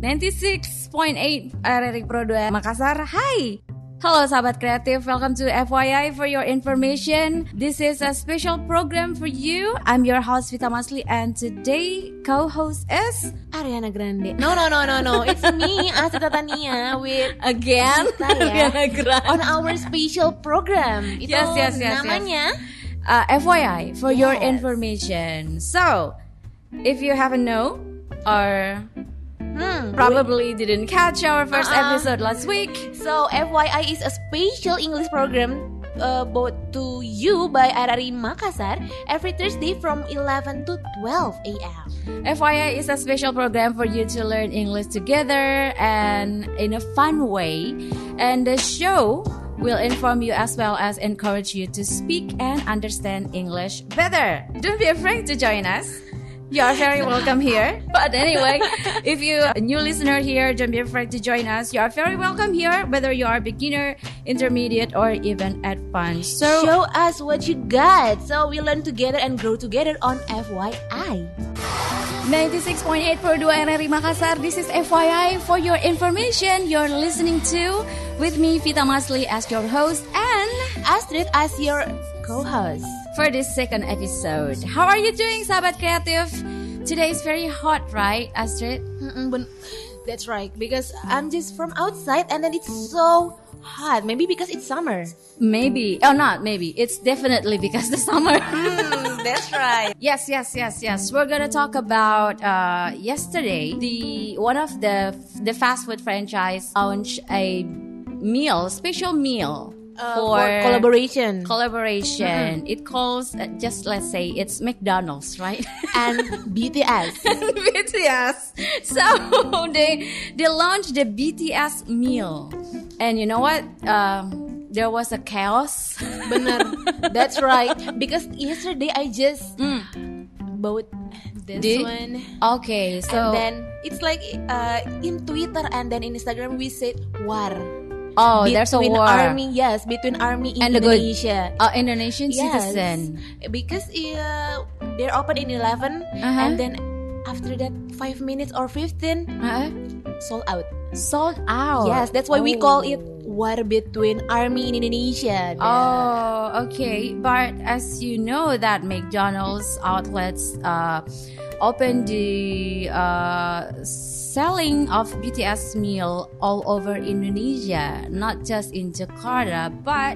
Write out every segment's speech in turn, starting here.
96.8 RRI Pro 2 Makassar. Hai. Halo sahabat kreatif, welcome to FYI for your information. This is a special program for you. I'm your host Vita Masli and today co-host is Ariana Grande. No, no, no, no, no. It's me, Asita Tania, with again Kita ya. Ariana Grande. on our special program. Itu Yes, yes, yes, namanya uh, FYI for your Yes. information. So, if you haven't know or Hmm. probably didn't catch our 1st Uh-uh. episode last week, So FYI is a special English program uh, brought to you by RRI Makassar every Thursday from 11 to 12 a.m. FYI is a special program for you to learn English together and in a fun way. And the show will inform you as well as encourage you to speak and understand English better. Don't be afraid to join us. You are very welcome here. But anyway, if you're a new listener here, don't be afraid to join us. You are very welcome here, whether you are beginner, intermediate, or even advanced. So Show us what you got so we learn together and grow together on FYI. 96.8 per 2 RRI Makassar. This is FYI for your information. You're listening to with me Vita Masli as your host and Astrid as your co-host. For this second episode. How are you doing, sahabat Creative? Today is very hot, right, Astrid? Mm-mm, that's right because I'm just from outside and then it's so hot. Maybe because it's summer. Maybe. Oh, not maybe. It's definitely because the summer. Mm, that's right. Yes, yes, yes, yes. We're gonna talk about uh, yesterday. The one of the the fast food franchise launched a meal, special meal Uh, for collaboration collaboration. It calls uh, just let's say it's McDonald's, right? and BTS. BTS. So they they launched the BTS meal, and you know what? Um, there was a chaos. Bener, that's right. Because yesterday I just bought this Di- one. Okay, so and then it's like uh, in Twitter and then in Instagram we said war. Oh, there's a between war. army, yes, between army in And the good- Indonesia. Uh, Indonesian Yes. citizen. Because uh, they're open in 11 Uh-huh. and then after that 5 minutes or 15 Uh, sold out. sold out. Yes, that's why we Oh. call it war between army in Indonesia. Oh, okay. But as you know, that McDonald's outlets uh, open the uh, selling of BTS meal all over Indonesia, not just in Jakarta, but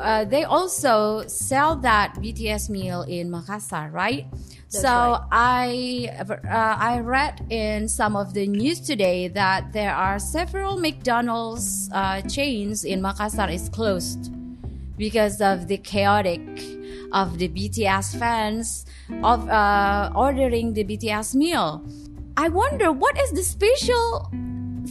uh, they also sell that BTS meal in Makassar, right? That's so right. I uh, I read in some of the news today that there are several McDonald's uh, chains in Makassar is closed because of the chaotic of the BTS fans of uh, ordering the BTS meal. I wonder what is the special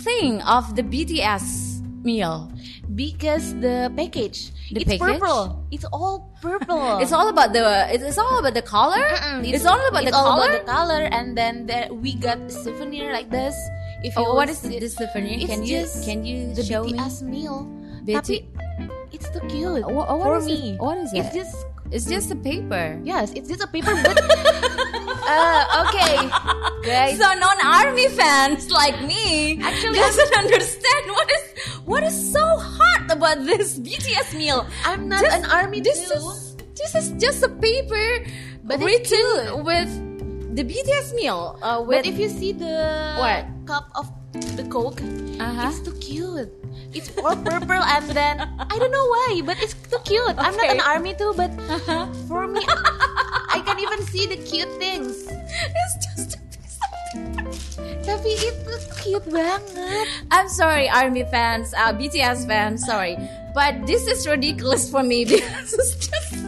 thing of the BTS meal? because the package The it's package? purple it's all purple It's all about the it's all about the color. Mm-mm, It's, all about it's the all color. about the color and then there, we got souvenir like this if you oh, what is this souvenir? it's Can you can you the show BTS meal BT tapi it's too cute Wha- what for is it? me What is it's it? just It's just a paper. yes it's just a paper but uh, okay guys So non-army fans like me Actually, doesn't understand what is what is so hot about this BTS meal. I'm not an army This too. is this is just a paper But written with the BTS meal. Uh, with but if you see the What? cup of the coke Uh-huh. it's too cute it's all purple and then I don't know why but it's too cute I'm not an army too but for me I can even see the cute things it's itu cute banget I'm sorry, army fans, uh, BTS fans, sorry, but this is ridiculous for me. Because it's just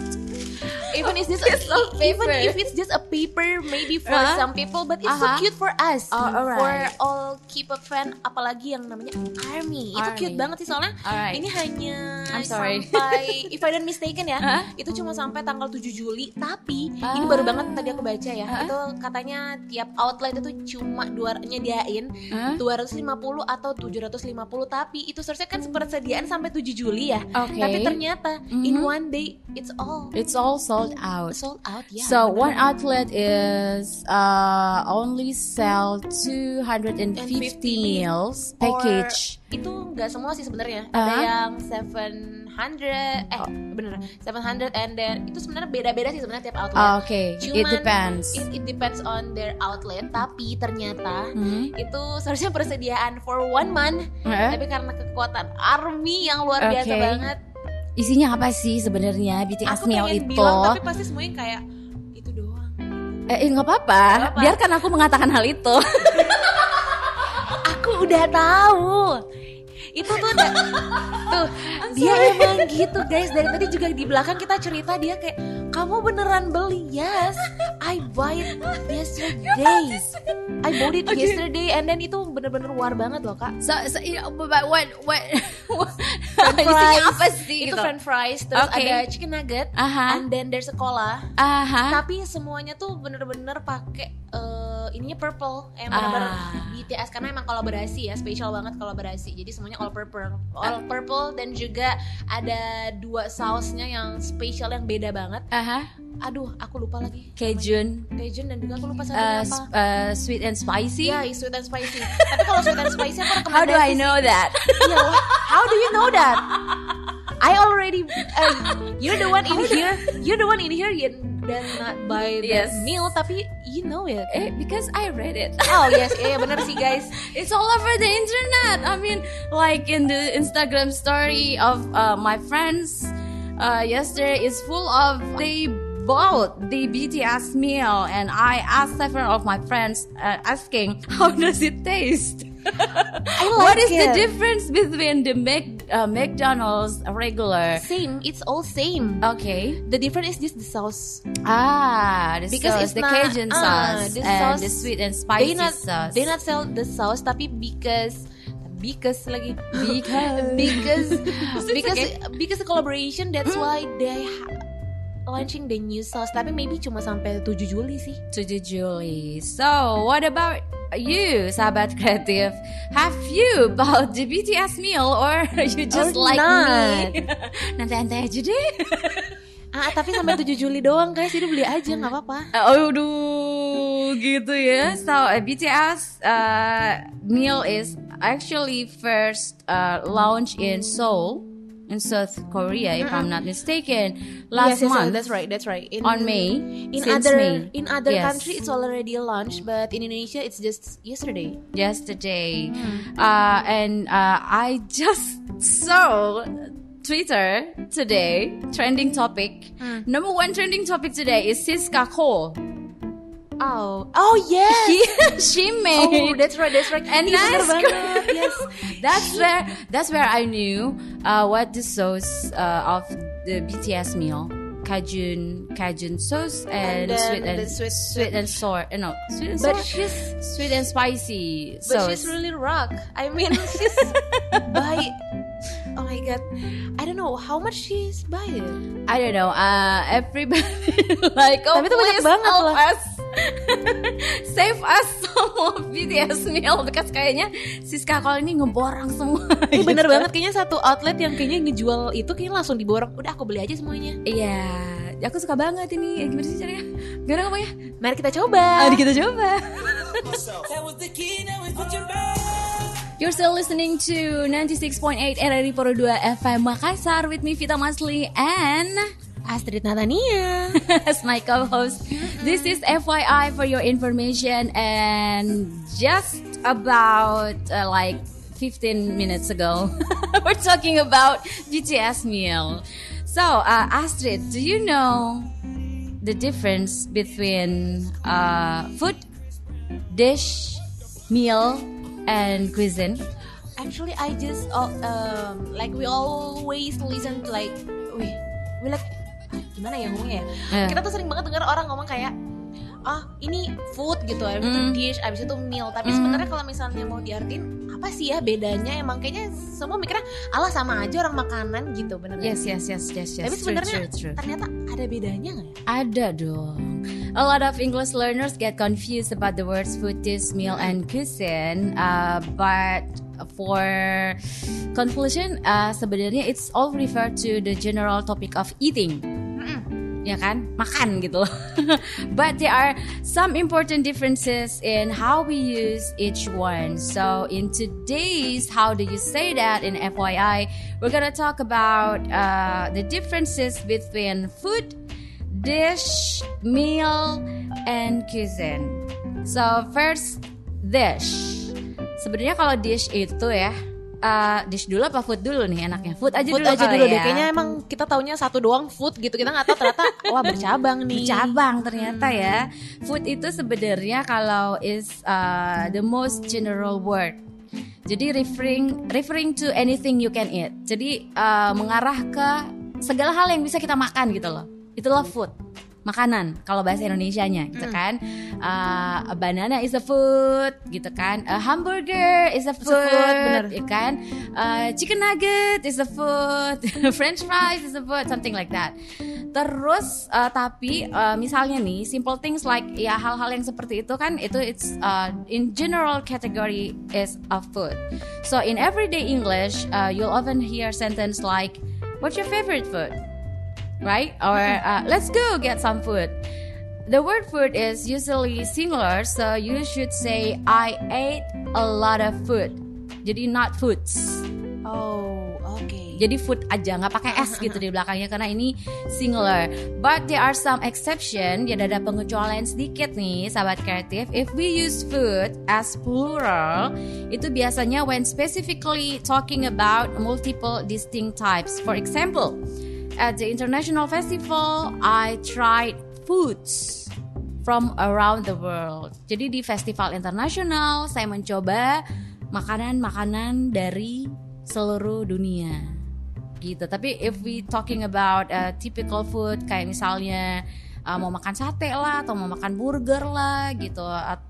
even if it's Piece of even paper. if it's just a paper maybe for Uh-huh. some people but it's Uh-huh. so cute for us Oh, alright. for all K-pop fan apalagi yang namanya army, itu Army. cute banget sih soalnya Alright. ini hanya I'm sorry. sampai if I don't mistaken ya Huh? itu cuma sampai tanggal 7 Juli tapi Ah. ini baru banget tadi aku baca ya Huh? itu katanya tiap outlet itu cuma dua nyediain Huh? 250 atau 750 tapi itu seharusnya kan persediaan sampai 7 Juli ya Oke. tapi ternyata in Mhm. one day it's all it's all sold out. sold out ya. so bener. one outlet is uh, only sell 250 meals Or- package. itu nggak semua sih sebenarnya. Ada Ah. yang 700 eh Oh. bener 700 and then itu sebenarnya beda-beda sih sebenarnya tiap outlet. Ah, okay, it depends. It, it depends on their outlet, tapi ternyata Hmm. itu seharusnya persediaan for one month, Eh, tapi karena kekuatan army yang luar biasa Oke. banget, Isinya apa sih sebenarnya BTS pengen itu? bilang tapi pasti semuanya kayak itu doang. Eh, nggak apa-apa. Nggak apa-apa. Biarkan aku mengatakan hal itu. Aku udah tahu. Itu tuh udah, tuh dia emang gitu guys dari tadi juga di belakang kita cerita dia kayak kamu beneran beli yes I buy it yesterday I bought it Okay. yesterday and then itu bener-bener war banget loh kak so, so you know, but what what French isinya apa sih itu gitu? french fries terus Oke. ada chicken nugget Aha. and then there's a cola Aha. tapi semuanya tuh bener-bener pakai eh, ininya purple yang bener-bener Ah. BTS karena emang kolaborasi ya spesial banget kolaborasi jadi semuanya all purple all purple dan juga ada dua sausnya yang spesial yang beda banget Aha. aduh aku lupa lagi Cajun, namanya. Cajun dan juga aku lupa uh, satunya apa uh, sweet and spicy. Iya, is sweet and spicy. Tapi kalau sweet and spicy aku How do I sih- know that? Iya, wah, how do you know that? I already uh, you're the one in here. You're the one in here dan not buy the Yes. meal tapi you know it. eh, because I read it. Oh yes, iya benar sih guys. It's all over the internet. I mean, like in the Instagram story of uh, my friends uh, yesterday is full of they bought the BTS meal, and I asked several of my friends uh, asking, "How does it taste?" I what like is the difference between the Mac, uh, McDonald's regular? Same, it's all same. Okay. The difference is just the sauce. Ah, the Because sauce, it's the not- Cajun ah, sauce the and sauce- the sweet and spicy They not sauce. they not sell the sauce tapi because because lagi Because. because because because the collaboration that's why they ha- launching the new sauce tapi maybe cuma sampai 7 Juli sih. 7 Juli. So, what about you, sahabat kreatif? Have you bought the BTS meal or you just Or like not? me? Nanti-nanti aja deh. Ah tapi sampai 7 Juli doang guys jadi beli aja nggak apa-apa. Aduh, gitu ya. So, uh, BTS uh, meal is actually first uh, launched in Seoul, in South Korea, if I'm not mistaken, last Yes, yes, yes, month. that's right, that's right. In, On May, In since other May. in other Yes. country it's already launched, but in Indonesia it's just yesterday. yesterday uh, and uh, i just saw twitter today trending topic number one trending topic today is siska cole Oh, oh yes. she, she made Oh, that's right, that's right. And nice. Yes. that's where that's where i knew uh, what the sauce uh, of the bts meal Cajun, Cajun sauce and, And sweet and sweet- sweet and sour. uh, No, sweet and But sour. she's sweet and spicy but sauce. she's really rock. I mean, she's by Oh my god. I don't know how much she's buy it. I don't know. Uh, everybody like, oh Tapi itu banyak please help us, save us some of BTS meal because kayaknya Siska Cole ini ngeborong semua. Ini gitu. bener banget kayaknya satu outlet yang kayaknya ngejual itu kayaknya langsung diborong. Udah aku beli aja semuanya. Iya, aku suka banget ini. Gimana sih caranya? Gimana ngomongnya? Mari kita coba. Mari kita coba. You're still listening to 96.8 RRI Poro 2 FM Makassar with me Vita Masli and Astrid Natania. as my co-host. This is FYI for your information and just about uh, like 15 minutes ago we're talking about BTS meal. So, uh, Astrid, do you know the difference between uh, food, dish, meal, and cuisine? Actually, I just uh, um, like we always listen to like, wih, we like gimana ya ngomongnya ya? Eh. Kita tuh sering banget dengar orang ngomong kayak, ah ini food gitu, abis itu Mm. dish, abis itu meal. Tapi Mm. sebenarnya kalau misalnya mau diartin apa sih ya bedanya? Emang kayaknya semua mikirnya Allah sama aja orang makanan gitu, bener nggak? Yes, yes, yes, yes, yes. Tapi sebenarnya ternyata ada bedanya nggak ya? Ada dong. A lot of English learners get confused about the words food, dish, meal, and cuisine. Uh, but for conclusion, uh, sebenarnya it's all refer to the general topic of eating. Ya kan? Makan gitu loh. But there are some important differences in how we use each one. So in today's how do you say that? in FYI we're gonna talk about uh, the differences between food dish meal and cuisine. So first dish. Sebenarnya kalau dish itu ya uh, dish dulu apa food dulu nih enaknya food aja Food dulu aja dulu ya. deh. Kayaknya emang kita taunya satu doang food gitu. Kita nggak tahu ternyata wah bercabang nih. bercabang ternyata ya. Food itu sebenarnya kalau is uh, the most general word. Jadi referring referring to anything you can eat. Jadi uh, mengarah ke segala hal yang bisa kita makan gitu loh. Itulah food. Makanan kalau bahasa Indonesianya gitu kan. Uh, a banana is a food gitu kan. A hamburger is a food, food, bener. ya kan. Uh, chicken nugget is a food. French fries is a food, something like that. Terus uh, tapi uh, misalnya nih simple things like ya hal-hal yang seperti itu kan itu it's uh, in general category is a food. So in everyday English uh, you'll often hear sentence like what's your favorite food? Right? Or uh, let's go get some food. The word food is usually singular so you should say I ate a lot of food. Jadi not foods. Oh, oke. Jadi food aja nggak pakai s gitu di belakangnya karena ini singular. But there are some exception. Ya ada pengecualian sedikit nih sahabat kreatif. If we use food as plural, itu biasanya when specifically talking about multiple distinct types. For example, at the international festival, I tried foods from around the world. Jadi di festival internasional saya mencoba makanan-makanan dari seluruh dunia gitu. Tapi if we talking about uh, typical food kayak misalnya uh, mau makan sate lah atau mau makan burger lah gitu.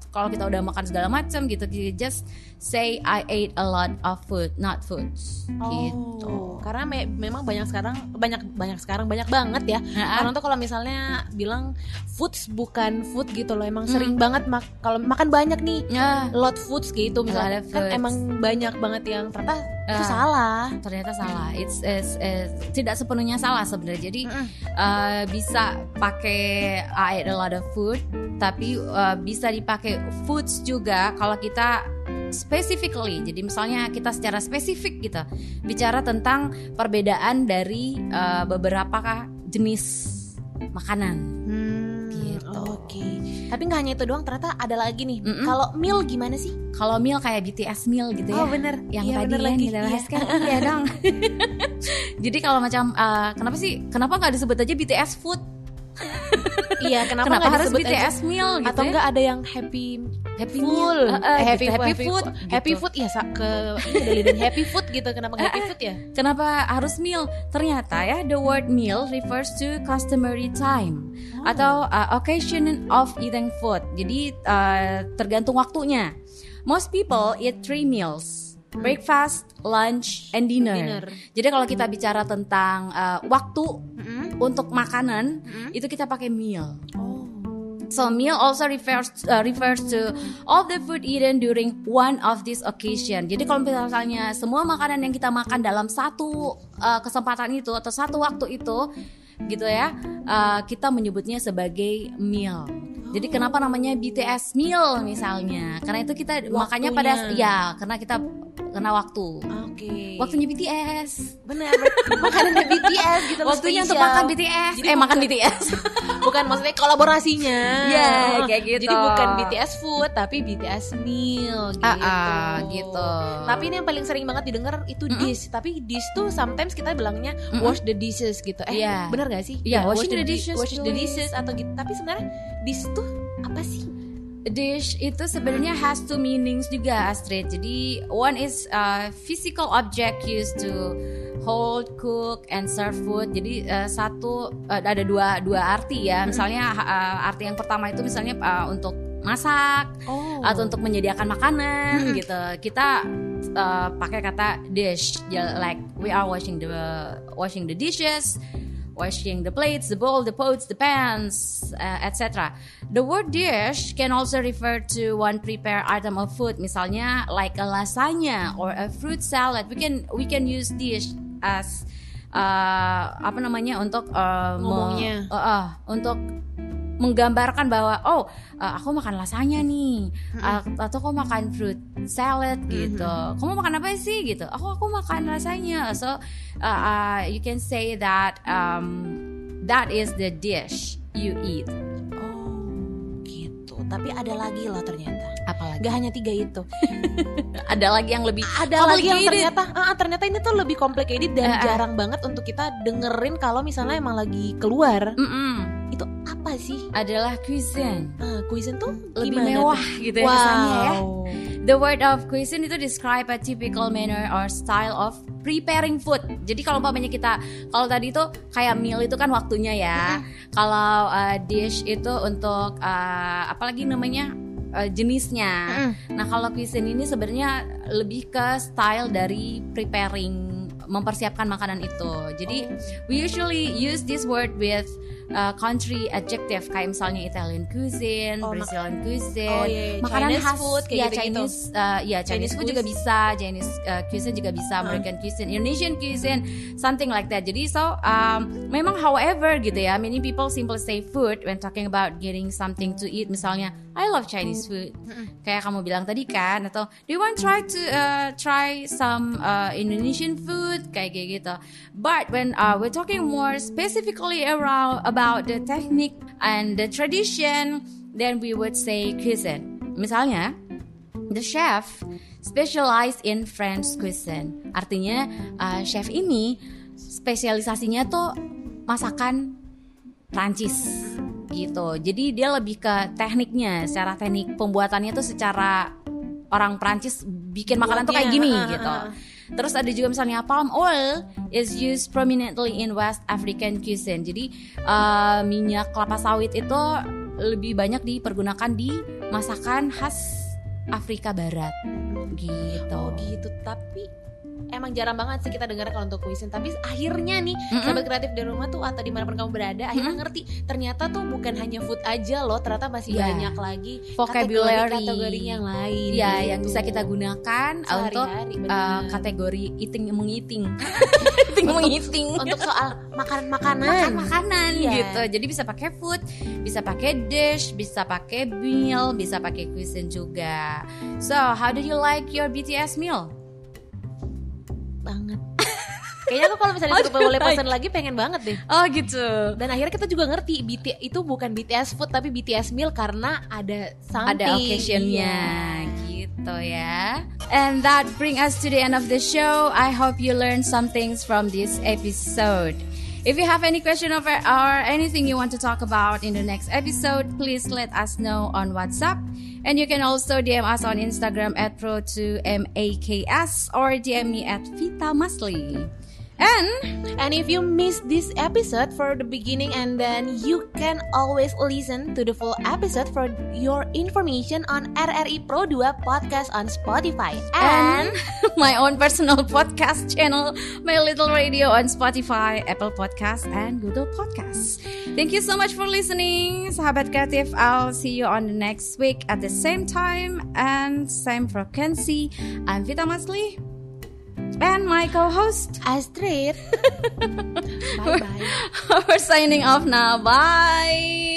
Kalau kita udah makan segala macam gitu, just say I ate a lot of food, not foods. Gitu. Oh, karena me- memang banyak sekarang banyak banyak sekarang banyak banget ya. Nah, Orang tuh kalau misalnya bilang foods bukan food gitu loh, emang Hmm. sering banget mak kalau makan banyak nih Ya, lot foods gitu misalnya lot kan emang banyak banget yang ternyata itu Ah. salah. ternyata salah. It's, it's- it's- tidak sepenuhnya salah sebenarnya. Jadi uh, bisa pakai I ate a lot of food, tapi uh, bisa dipakai foods juga kalau kita specifically. Jadi misalnya kita secara spesifik gitu bicara tentang perbedaan dari uh, beberapa jenis makanan. Gitu. Oke. Tapi nggak hanya itu doang, ternyata ada lagi nih. Mm-mm. Kalau meal gimana sih? Kalau meal kayak BTS meal gitu ya. Oh bener. yang Iya, tadi bener yang lagi. kita Iya. bahas kan iya dong jadi kalau macam uh, kenapa sih kenapa nggak disebut aja BTS food Iya, kenapa, kenapa, harus disebut aja? BTS meal gitu Atau ya? enggak ada yang happy happy full, meal. Uh, uh, Eh, happy, gitu, happy happy food food, happy gitu. food ya ke happy food gitu kenapa happy food ya? Kenapa harus meal? Ternyata ya the word meal refers to customary time atau uh, occasion of eating food. Jadi uh, tergantung waktunya. Most people eat three meals. Breakfast, lunch, and dinner. Dinner. Jadi kalau kita bicara tentang uh, waktu Mm-mm. Untuk makanan, Mm-mm. itu kita pakai meal. Oh. So meal also refers uh, refers to all the food eaten during one of these occasion. Jadi kalau misalnya semua makanan yang kita makan dalam satu uh, kesempatan itu atau satu waktu itu, gitu ya, uh, kita menyebutnya sebagai meal. Jadi kenapa namanya BTS meal misalnya? Karena itu kita makannya pada Waktunya. ya, karena kita kena waktu. Oke. Waktunya BTS. bener makanannya BTS gitu Waktunya untuk makan BTS. Jadi eh makan bukan- BTS. bukan maksudnya kolaborasinya. Iya, Oh, kayak gitu. Jadi bukan BTS food tapi BTS meal gitu. Ah, ah, gitu. Tapi ini yang paling sering banget didengar itu dish. Tapi dish tuh sometimes kita bilangnya wash the dishes gitu. Eh, Iya. bener gak sih? Iya, Ya, washing the di- dishes, Wash the dishes atau gitu. Tapi sebenarnya dish tuh apa sih? Dish itu sebenarnya has two meanings juga Astrid. Jadi one is uh, physical object used to hold, cook, and serve food. Jadi uh, satu uh, ada dua dua arti ya. Misalnya uh, arti yang pertama itu misalnya uh, untuk masak Oh. atau untuk menyediakan makanan gitu. Kita uh, pakai kata dish, like we are washing the washing the dishes, washing the plates, the bowl, the pots, the pans, uh, etc. The word dish can also refer to one prepared item of food, misalnya like a lasagna or a fruit salad. We can we can use dish as uh, apa namanya untuk uh, Ngomongnya. uh, uh, untuk menggambarkan bahwa oh uh, aku makan lasanya nih uh, atau aku makan fruit salad gitu kamu makan apa sih gitu aku aku makan lasanya so uh, uh, you can say that um, that is the dish you eat Oh, gitu. Tapi ada lagi loh ternyata. apalagi Gak hanya tiga itu. ada lagi yang lebih Ada lagi yang ternyata, ah, ternyata ini tuh lebih complicated dan Ah, ah. jarang banget untuk kita dengerin kalau misalnya emang lagi keluar. Mm-mm. Itu apa sih? adalah cuisine Ah, cuisine tuh lebih gimana mewah tuh? gitu ya kesannya ya Wow. The word of cuisine itu describe a typical manner or style of preparing food. Jadi kalau umpamanya kita kalau tadi itu kayak meal itu kan waktunya ya. Kalau uh, dish itu untuk uh, apalagi namanya uh, jenisnya. Nah, kalau cuisine ini sebenarnya lebih ke style dari preparing mempersiapkan makanan itu. Jadi we usually use this word with uh, country adjective kayak misalnya Italian cuisine, Oh, Brazilian cuisine, Oh, iya, iya. makanan Chinese khas food, kayak ya gitu-gitu. Chinese uh, ya Chinese, Chinese food juga bisa, Chinese uh, cuisine juga bisa, American cuisine, Indonesian cuisine, something like that. Jadi so um, memang however gitu ya, many people simply say food when talking about getting something to eat. Misalnya I love Chinese food, kayak kamu bilang tadi kan, atau do you want try to uh, try some uh, Indonesian food kayak kayak gitu. But when uh, we're talking more specifically around about the technique and the tradition, then we would say cuisine. Misalnya, the chef specialize in French cuisine. Artinya uh, chef ini spesialisasinya tuh masakan Prancis gitu. Jadi dia lebih ke tekniknya, secara teknik pembuatannya tuh secara orang Prancis bikin makanan tuh kayak gini ah, ah, gitu. ah. Terus ada juga misalnya palm oil is used prominently in West African cuisine. Jadi uh, minyak kelapa sawit itu lebih banyak dipergunakan di masakan khas Afrika Barat gitu. Oh gitu, tapi emang jarang banget sih kita dengar kalau untuk cuisine. Tapi akhirnya nih, Mm-mm. sahabat kreatif di rumah tuh atau di mana pun kamu berada, akhirnya ngerti ternyata tuh bukan hanya food aja loh, ternyata masih Iya. banyak lagi Vocabulary. kategori yang lain. Ya, gitu. yang bisa kita gunakan untuk uh, kategori eating mengiting. eating mengiting. untuk soal makanan-makanan. makan makanan Iya. gitu. Jadi bisa pakai food, bisa pakai dish, bisa pakai meal, bisa pakai cuisine juga. So, how do you like your BTS meal? Kayaknya aku kalau misalnya disuruh boleh pesan lagi pengen banget deh. Oh gitu. Dan akhirnya kita juga ngerti BT itu bukan BTS food tapi BTS meal karena ada something. Ada occasionnya Iya. gitu ya. And that bring us to the end of the show. I hope you learned some things from this episode. If you have any question or, or anything you want to talk about in the next episode, please let us know on WhatsApp. And you can also DM us on Instagram at pro2maks or DM me at Vita Masli. And And if you missed this episode for the beginning and then you can always listen to the full episode for your information on RRI Pro 2 podcast on Spotify. and my own personal podcast channel, My Little Radio on Spotify, Apple Podcasts, and Google Podcasts. Thank you so much for listening, Sahabat Kreatif. I'll see you on the next week at the same time and same frequency. I'm Vita Masli and my co-host. Astrid. bye bye. We're signing off now. Bye.